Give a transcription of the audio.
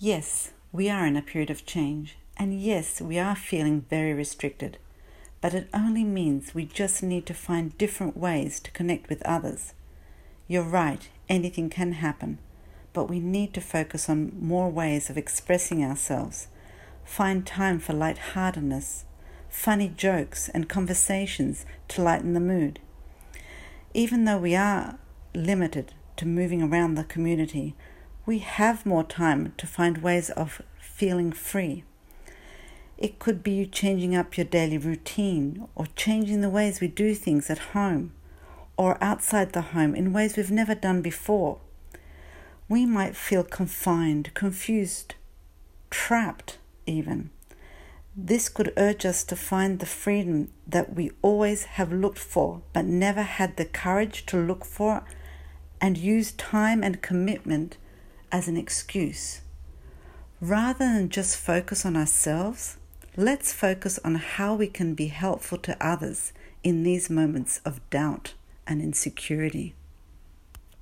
Yes, we are in a period of change, and yes, we are feeling very restricted, but it only means we just need to find different ways to connect with others. You're right, anything can happen, but we need to focus on more ways of expressing ourselves, find time for lightheartedness, funny jokes, and conversations to lighten the mood. Even though we are limited to moving around the community, we have more time to find ways of feeling free. It could be you changing up your daily routine or changing the ways we do things at home or outside the home in ways we've never done before. We might feel confined, confused, trapped, even. This could urge us to find the freedom that we always have looked for but never had the courage to look for and use time and commitment as an excuse. Rather than just focus on ourselves, let's focus on how we can be helpful to others in these moments of doubt and insecurity.